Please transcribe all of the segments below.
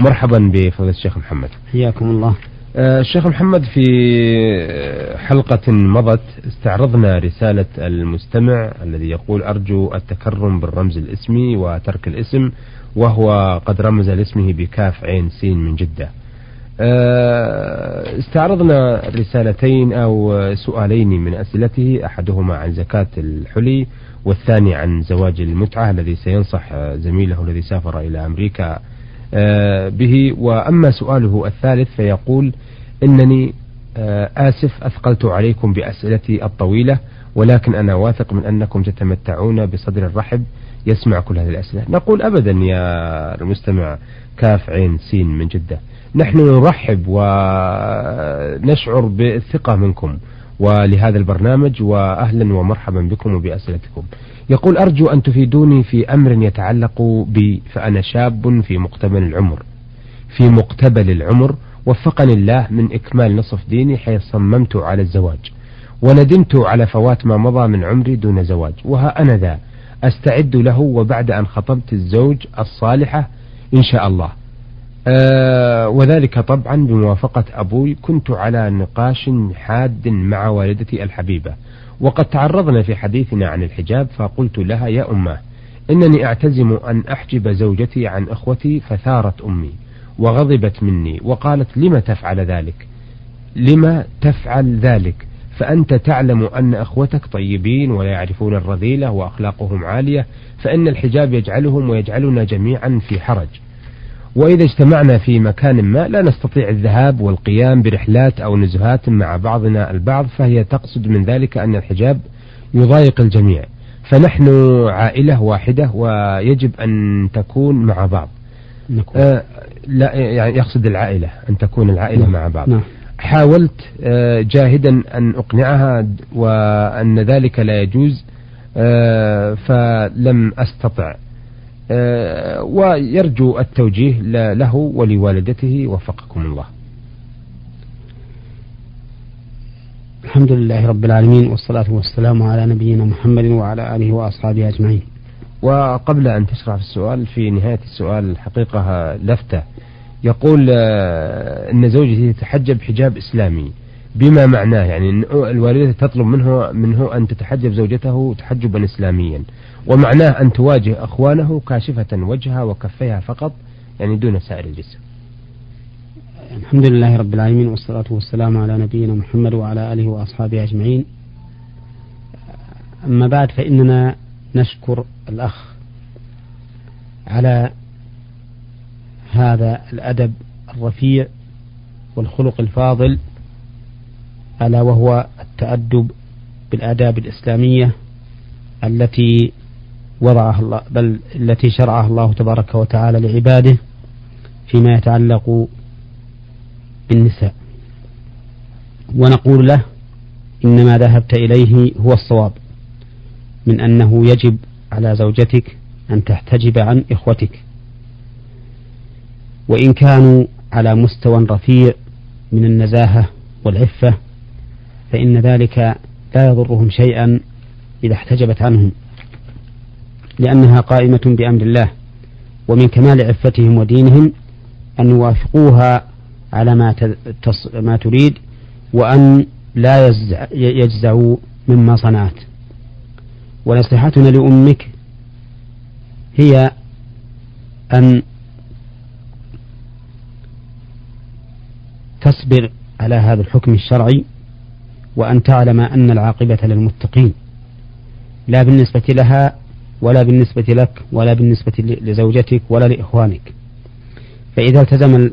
مرحبا بفضيلة الشيخ محمد. حياكم الله. آه، الشيخ محمد في حلقة مضت استعرضنا رسالة المستمع الذي يقول أرجو التكرم بالرمز الاسمي وترك الاسم وهو قد رمز لاسمه بكاف عين سين من جدة. آه، استعرضنا رسالتين أو سؤالين من أسئلته أحدهما عن زكاة الحلي والثاني عن زواج المتعة الذي سينصح زميله الذي سافر إلى أمريكا آه، به. وأما سؤاله الثالث فيقول إنني آه، آسف أثقلت عليكم بأسئلتي الطويلة ولكن أنا واثق من أنكم تتمتعون بصدر الرحب يسمع كل هذه الأسئلة. نقول أبدا يا المستمع كاف عين سين من جدة. نحن نرحب ونشعر بالثقة منكم. ولهذا البرنامج وأهلا ومرحبا بكم وبأسئلتكم. يقول أرجو أن تفيدوني في أمر يتعلق بي فأنا شاب في مقتبل العمر. في مقتبل العمر وفقني الله من إكمال نصف ديني حيث صممت على الزواج. وندمت على فوات ما مضى من عمري دون زواج. وها أنا ذا أستعد له وبعد أن خطبت الزوج الصالحة إن شاء الله. آه وذلك طبعا بموافقة أبوي. كنت على نقاش حاد مع والدتي الحبيبة وقد تعرضنا في حديثنا عن الحجاب فقلت لها يا أماه إنني أعتزم أن أحجب زوجتي عن أخوتي فثارت أمي وغضبت مني وقالت لم تفعل ذلك؟ لم تفعل ذلك؟ فأنت تعلم أن أخوتك طيبين ولا يعرفون الرذيلة وأخلاقهم عالية فإن الحجاب يجعلهم ويجعلنا جميعا في حرج. وإذا اجتمعنا في مكان ما لا نستطيع الذهاب والقيام برحلات أو نزهات مع بعضنا البعض فهي تقصد من ذلك أن الحجاب يضايق الجميع. فنحن عائلة واحدة ويجب أن تكون مع بعض. آه لا يعني يقصد العائلة أن تكون العائلة نعم. مع بعض. نعم. حاولت آه جاهدا أن أقنعها وأن ذلك لا يجوز آه فلم أستطع. ويرجو التوجيه له ولوالدته وفقكم الله. الحمد لله رب العالمين والصلاة والسلام على نبينا محمد وعلى آله وأصحابه أجمعين. وقبل أن تشرع في السؤال في نهاية السؤال الحقيقة لفتة يقول آه، أن زوجتي تتحجب حجاب إسلامي. بما معناه يعني الوالدة تطلب منه منه أن تتحجب زوجته تحجبا إسلاميا. ومعناه أن تواجه أخوانه كاشفة وجهها وكفيها فقط يعني دون سائر الجسم. الحمد لله رب العالمين والصلاة والسلام على نبينا محمد وعلى آله وأصحابه أجمعين. أما بعد فإننا نشكر الأخ على هذا الأدب الرفيع والخلق الفاضل. ألا وهو التأدب بالآداب الإسلامية التي وضعها الله بل التي شرعها الله تبارك وتعالى لعباده فيما يتعلق بالنساء. ونقول له إن ما ذهبت إليه هو الصواب من أنه يجب على زوجتك أن تحتجب عن إخوتك. وإن كانوا على مستوى رفيع من النزاهة والعفة فإن ذلك لا يضرهم شيئا إذا احتجبت عنهم لأنها قائمة بأمر الله ومن كمال عفتهم ودينهم أن يوافقوها على ما ما تريد وأن لا يجزعوا مما صنعت. ونصيحتنا لأمك هي أن تصبر على هذا الحكم الشرعي وأن تعلم أن العاقبة للمتقين. لا بالنسبة لها ولا بالنسبة لك ولا بالنسبة لزوجتك ولا لإخوانك. فإذا التزم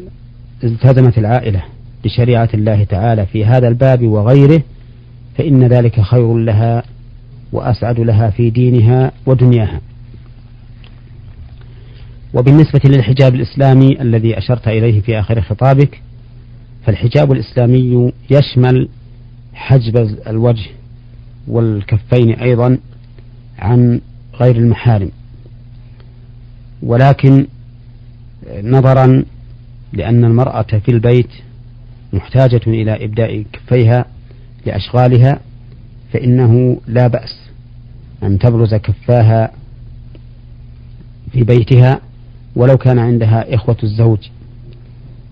التزمت العائلة بشريعة الله تعالى في هذا الباب وغيره فإن ذلك خير لها وأسعد لها في دينها ودنياها. وبالنسبة للحجاب الإسلامي الذي أشرت إليه في آخر خطابك فالحجاب الإسلامي يشمل حجب الوجه والكفين أيضا عن غير المحارم. ولكن نظرا لأن المرأة في البيت محتاجة إلى إبداء كفيها لأشغالها فإنه لا بأس أن تبرز كفاها في بيتها ولو كان عندها إخوة الزوج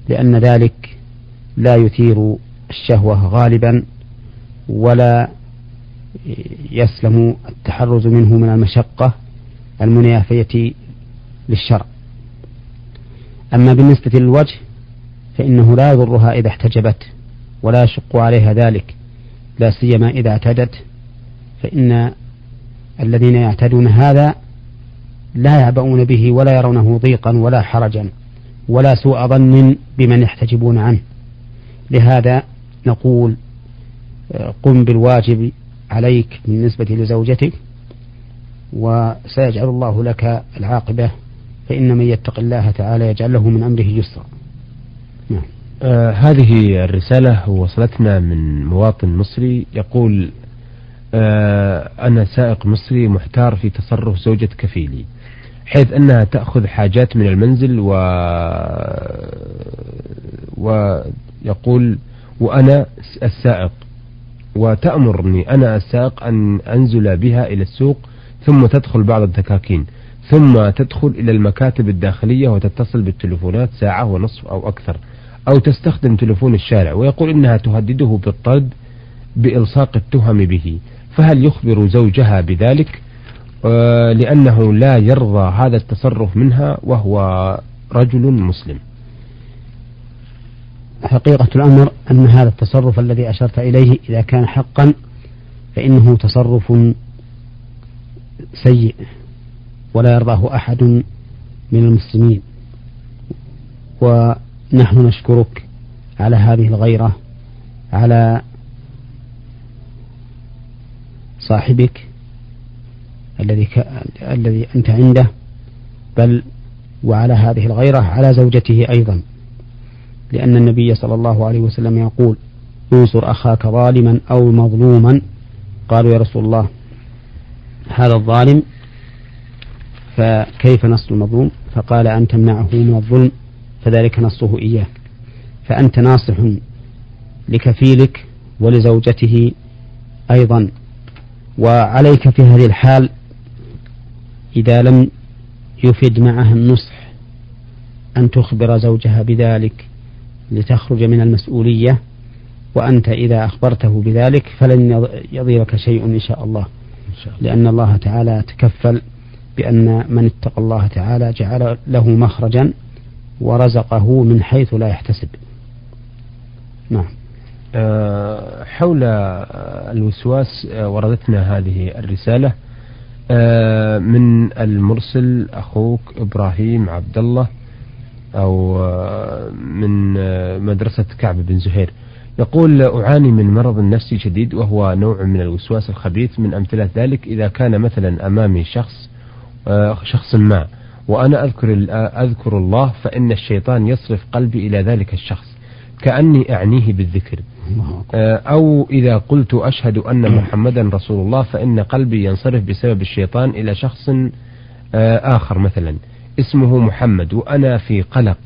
لأن ذلك لا يثير الشهوة غالبا ولا يسلم التحرز منه من المشقة المنافية للشرع. أما بالنسبة للوجه فإنه لا يضرها إذا احتجبت ولا يشق عليها ذلك لا سيما إذا اعتدت فإن الذين يعتدون هذا لا يعبؤون به ولا يرونه ضيقا ولا حرجا ولا سوء ظن بمن يحتجبون عنه. لهذا نقول قم بالواجب عليك بالنسبة لزوجتك وسيجعل الله لك العاقبة فإن من يتق الله تعالى يجعل له من أمره يسرا نعم. آه هذه الرسالة وصلتنا من مواطن مصري يقول آه أنا سائق مصري محتار في تصرف زوجة كفيلي حيث أنها تأخذ حاجات من المنزل و ويقول وأنا السائق وتأمرني أنا السائق أن أنزل بها إلى السوق ثم تدخل بعض الدكاكين ثم تدخل إلى المكاتب الداخلية وتتصل بالتلفونات ساعة ونصف أو أكثر أو تستخدم تلفون الشارع ويقول إنها تهدده بالطرد بإلصاق التهم به. فهل يخبر زوجها بذلك؟ آه، لأنه لا يرضى هذا التصرف منها وهو رجل مسلم. حقيقة الأمر أن هذا التصرف الذي أشرت إليه إذا كان حقا فإنه تصرف سيء ولا يرضاه أحد من المسلمين. ونحن نشكرك على هذه الغيرة على صاحبك الذي ك... الذي أنت عنده بل وعلى هذه الغيرة على زوجته أيضا. لأن النبي صلى الله عليه وسلم يقول انصر أخاك ظالما أو مظلوما. قالوا يا رسول الله هذا الظالم فكيف نصر المظلوم؟ فقال أن تمنعه من الظلم فذلك نصه إياه فأنت ناصح لكفيلك ولزوجته أيضا. وعليك في هذه الحال إذا لم يفد معها النصح أن تخبر زوجها بذلك. لتخرج من المسؤولية وأنت إذا أخبرته بذلك فلن يضيرك شيء إن شاء الله. لأن الله تعالى تكفل بأن من اتقى الله تعالى جعل له مخرجا ورزقه من حيث لا يحتسب. نعم. أه حول الوسواس آه، وردتنا هذه الرسالة أه من المرسل أخوك إبراهيم عبد الله. أو آه، من آه، مدرسة كعب بن زهير. يقول أعاني من مرض نفسي شديد وهو نوع من الوسواس الخبيث. من أمثلة ذلك إذا كان مثلا أمامي شخص آه، شخص ما وأنا أذكر أذكر الله فإن الشيطان يصرف قلبي إلى ذلك الشخص كأني أعنيه بالذكر. أو إذا قلت أشهد أن محمدا رسول الله فإن قلبي ينصرف بسبب الشيطان إلى شخص آخر مثلا. اسمه محمد وأنا في قلق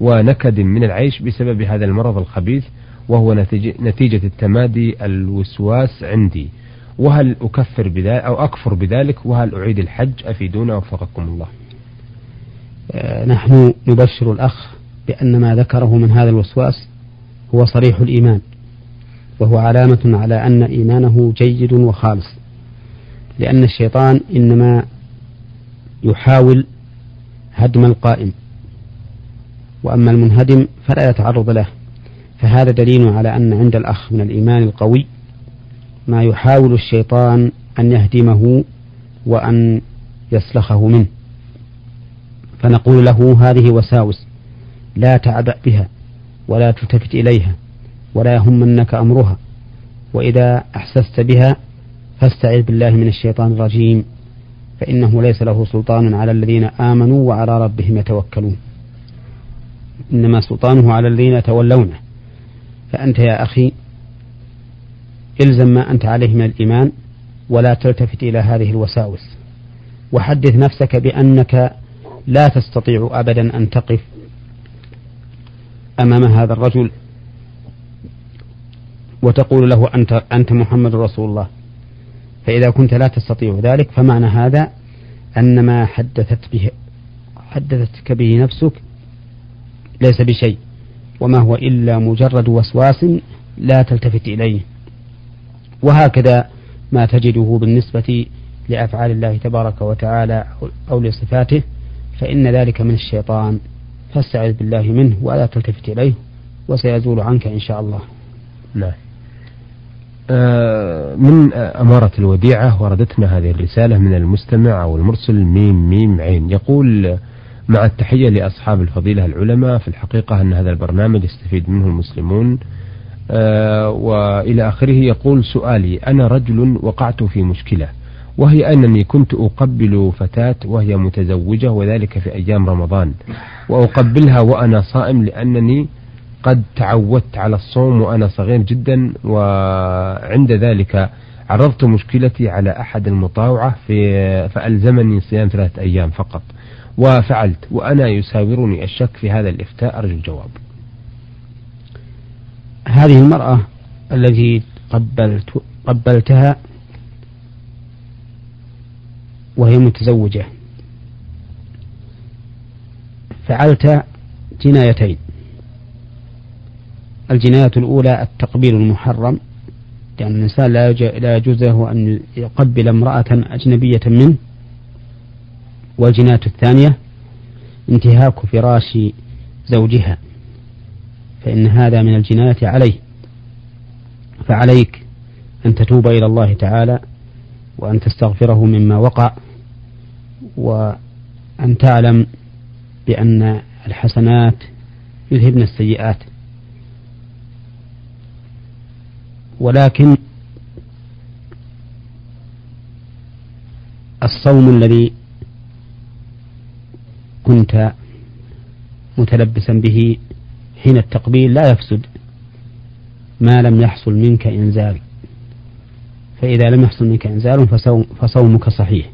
ونكد من العيش بسبب هذا المرض الخبيث وهو نتيجة التمادي الوسواس عندي. وهل أكفر بذلك أو أكفر بذلك؟ وهل أعيد الحج؟ أفيدونا وفقكم الله. آه، نحن نبشر الأخ بأن ما ذكره من هذا الوسواس هو صريح الإيمان وهو علامة على أن إيمانه جيد وخالص لأن الشيطان إنما يحاول هدم القائم. وأما المنهدم فلا يتعرض له فهذا دليل على أن عند الأخ من الإيمان القوي ما يحاول الشيطان أن يهدمه وأن يسلخه منه. فنقول له هذه وساوس لا تعبأ بها ولا تلتفت إليها ولا يهمنك أمرها وإذا أحسست بها فاستعذ بالله من الشيطان الرجيم. فإنه ليس له سلطان على الذين آمنوا وعلى ربهم يتوكلون. إنما سلطانه على الذين يتولونه فأنت يا أخي إلزم ما أنت عليه من الإيمان ولا تلتفت إلى هذه الوساوس. وحدث نفسك بأنك لا تستطيع أبدا أن تقف أمام هذا الرجل وتقول له أنت أنت محمد رسول الله. فإذا كنت لا تستطيع ذلك فمعنى هذا أن ما حدثت به حدثتك به نفسك ليس بشيء وما هو إلا مجرد وسواس لا تلتفت إليه. وهكذا ما تجده بالنسبة لأفعال الله تبارك وتعالى أو لصفاته فإن ذلك من الشيطان. فاستعذ بالله منه ولا تلتفت إليه وسيزول عنك إن شاء الله. نعم. من أمارة الوديعة وردتنا هذه الرسالة من المستمع أو المرسل ميم ميم عين. يقول مع التحية لأصحاب الفضيلة العلماء في الحقيقة أن هذا البرنامج يستفيد منه المسلمون. آه، وإلى آخره يقول سؤالي أنا رجل وقعت في مشكلة وهي أنني كنت أقبل فتاة وهي متزوجة وذلك في أيام رمضان وأقبلها وأنا صائم لأنني قد تعودت على الصوم وأنا صغير جدا وعند ذلك عرضت مشكلتي على أحد المطاوعة في فألزمني صيام ثلاثة أيام فقط وفعلت وأنا يساورني الشك في هذا الإفتاء أرجو الجواب. هذه المرأة التي قبلت قبلتها وهي متزوجة فعلت جنايتين. الجناية الأولى التقبيل المحرم لأن الإنسان لا يجوز له أن يقبل امرأة أجنبية منه. والجناية الثانية انتهاك فراش زوجها فإن هذا من الجناية عليه. فعليك أن تتوب إلى الله تعالى وأن تستغفره مما وقع وأن تعلم بأن الحسنات يذهبن السيئات. ولكن الصوم الذي كنت متلبسا به حين التقبيل لا يفسد ما لم يحصل منك إنزال فإذا لم يحصل منك إنزال فصوم فصومك صحيح.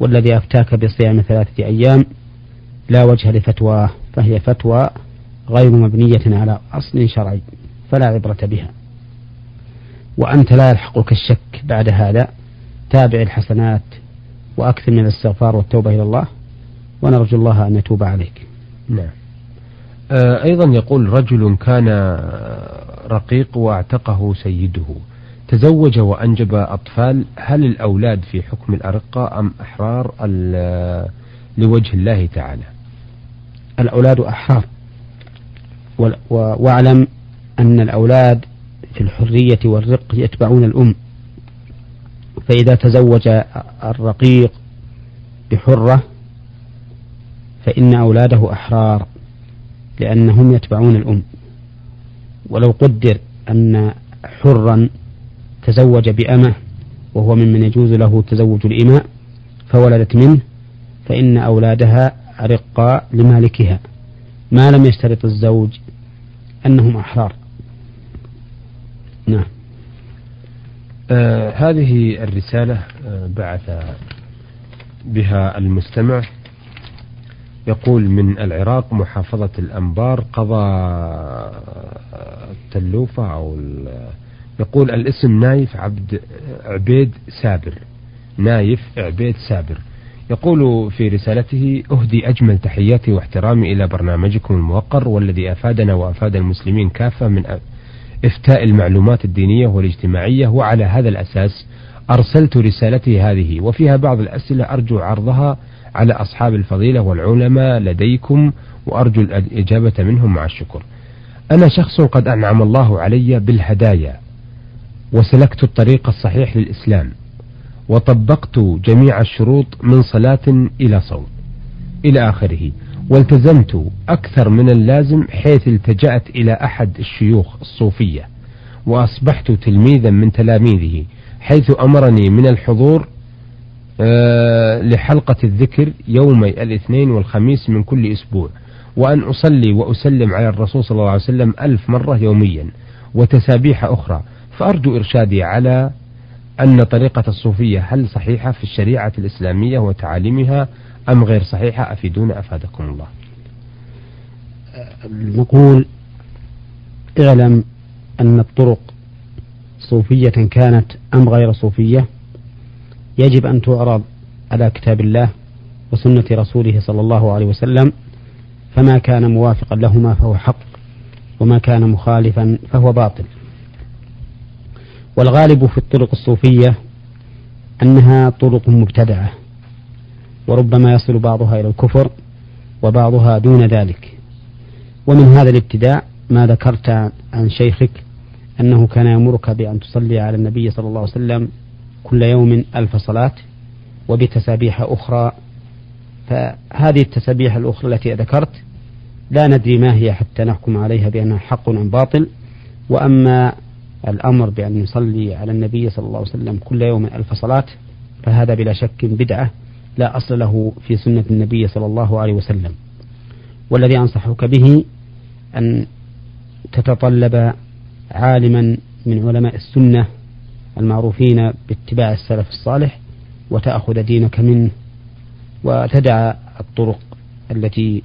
والذي أفتاك بصيام ثلاثة أيام لا وجه لفتواه فهي فتوى غير مبنية على أصل شرعي فلا عبرة بها. وأنت لا يلحقك الشك بعد هذا. تابع الحسنات وأكثر من الاستغفار والتوبة إلى الله. ونرجو الله أن يتوب عليك. نعم. آه، أيضا يقول رجل كان رقيق واعتقه سيده. تزوج وأنجب أطفال. هل الأولاد في حكم الأرقة أم أحرار لوجه الله تعالى؟ الأولاد أحرار. واعلم أن الأولاد في الحرية والرق يتبعون الأم. فإذا تزوج الرقيق بحرة فإن أولاده أحرار لأنهم يتبعون الأم. ولو قدر أن حرا تزوج بأمة وهو ممن يجوز له تزوج الإماء فولدت منه فإن أولادها رقاء لمالكها. ما لم يشترط الزوج أنهم أحرار. نعم. آه هذه الرسالة آه بعث بها المستمع. يقول من العراق محافظة الأنبار قضى التلوفة أو يقول الاسم نايف عبد عبيد سابر. نايف عبيد سابر. يقول في رسالته أهدي أجمل تحياتي واحترامي إلى برنامجكم الموقر والذي أفادنا وأفاد المسلمين كافة من إفتاء المعلومات الدينية والاجتماعية وعلى هذا الأساس أرسلت رسالتي هذه. وفيها بعض الأسئلة أرجو عرضها على أصحاب الفضيلة والعلماء لديكم وأرجو الإجابة منهم مع الشكر. أنا شخص قد أنعم الله علي بالهدايا وسلكت الطريق الصحيح للإسلام وطبقت جميع الشروط من صلاة إلى صوم إلى آخره. والتزمت أكثر من اللازم حيث التجأت إلى أحد الشيوخ الصوفية وأصبحت تلميذا من تلاميذه حيث أمرني من الحضور آه، لحلقة الذكر يومي الاثنين والخميس من كل أسبوع وأن أصلي وأسلم على الرسول صلى الله عليه وسلم ألف مرة يوميا وتسابيح أخرى. فأرجو إرشادي على أن طريقة الصوفية هل صحيحة في الشريعة الإسلامية وتعاليمها؟ أم غير صحيحة؟ أفيدونا أفادكم الله. نقول اعلم أن الطرق صوفية كانت أم غير صوفية. يجب أن تعرض على كتاب الله وسنة رسوله صلى الله عليه وسلم فما كان موافقا لهما فهو حق وما كان مخالفا فهو باطل. والغالب في الطرق الصوفية أنها طرق مبتدعة. وربما يصل بعضها إلى الكفر وبعضها دون ذلك. ومن هذا الابتداء ما ذكرت عن شيخك أنه كان يأمرك بأن تصلي على النبي صلى الله عليه وسلم كل يوم ألف صلاة وبتسابيح أخرى. فهذه التسابيح الأخرى التي ذكرت لا ندري ما هي حتى نحكم عليها بأنها حق أم باطل. وأما الأمر بأن نصلي على النبي صلى الله عليه وسلم كل يوم ألف صلاة فهذا بلا شك بدعة. لا أصل له في سنة النبي صلى الله عليه وسلم. والذي أنصحك به أن تتطلب عالما من علماء السنة المعروفين باتباع السلف الصالح وتأخذ دينك منه وتدع الطرق التي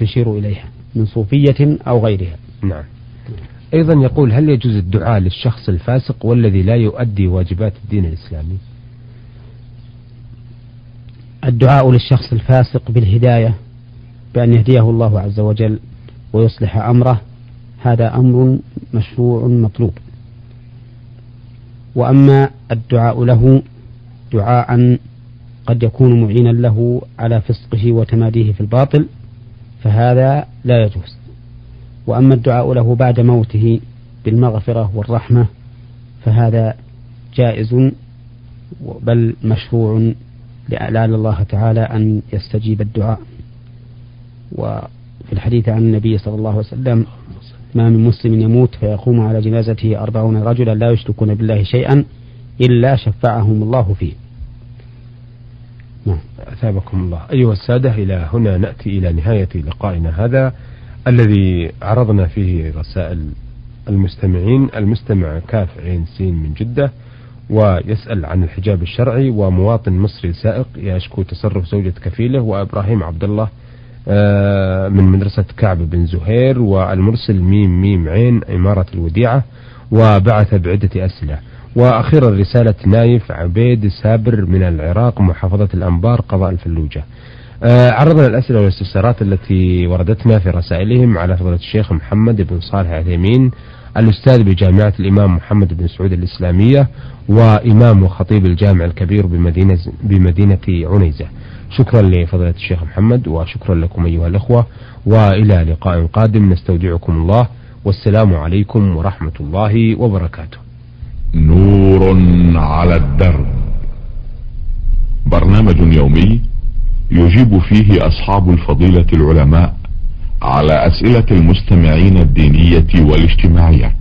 تشير إليها من صوفية أو غيرها. نعم. أيضا يقول هل يجوز الدعاء للشخص الفاسق والذي لا يؤدي واجبات الدين الإسلامي؟ الدعاء للشخص الفاسق بالهداية بأن يهديه الله عز وجل ويصلح أمره هذا أمر مشروع مطلوب. وأما الدعاء له دعاء قد يكون معينا له على فسقه وتماديه في الباطل فهذا لا يجوز. وأما الدعاء له بعد موته بالمغفرة والرحمة فهذا جائز بل مشروع لعل الله تعالى أن يستجيب الدعاء. وفي الحديث عن النبي صلى الله عليه وسلم ما من مسلم يموت فيقوم على جنازته أربعون رجلا لا يشركون بالله شيئا إلا شفعهم الله فيه. نعم. أثابكم الله. أيها السادة إلى هنا نأتي إلى نهاية لقائنا هذا الذي عرضنا فيه رسائل المستمعين. المستمع كاف عين سين من جدة. ويسأل عن الحجاب الشرعي ومواطن مصري سائق يشكو تصرف زوجة كفيلة وإبراهيم عبد الله آه، من مدرسة كعب بن زهير والمرسل ميم ميم عين إمارة الوديعة وبعث بعدة أسئلة وأخيرا رسالة نايف عبيد سابر من العراق محافظة الأنبار قضاء الفلوجة. آه، عرضنا الأسئلة والاستفسارات التي وردتنا في رسائلهم على فضيلة الشيخ محمد بن صالح عثيمين الأستاذ بجامعة الإمام محمد بن سعود الإسلامية وإمام وخطيب الجامع الكبير بمدينة, بمدينة عنيزة. شكرا لفضيلة الشيخ محمد وشكرا لكم أيها الأخوة وإلى لقاء قادم. نستودعكم الله. والسلام عليكم ورحمة الله وبركاته. نور على الدرب. برنامج يومي يجيب فيه أصحاب الفضيلة العلماء على أسئلة المستمعين الدينية والاجتماعية.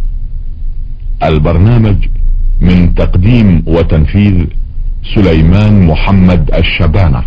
البرنامج من تقديم وتنفيذ سليمان محمد الشبانة.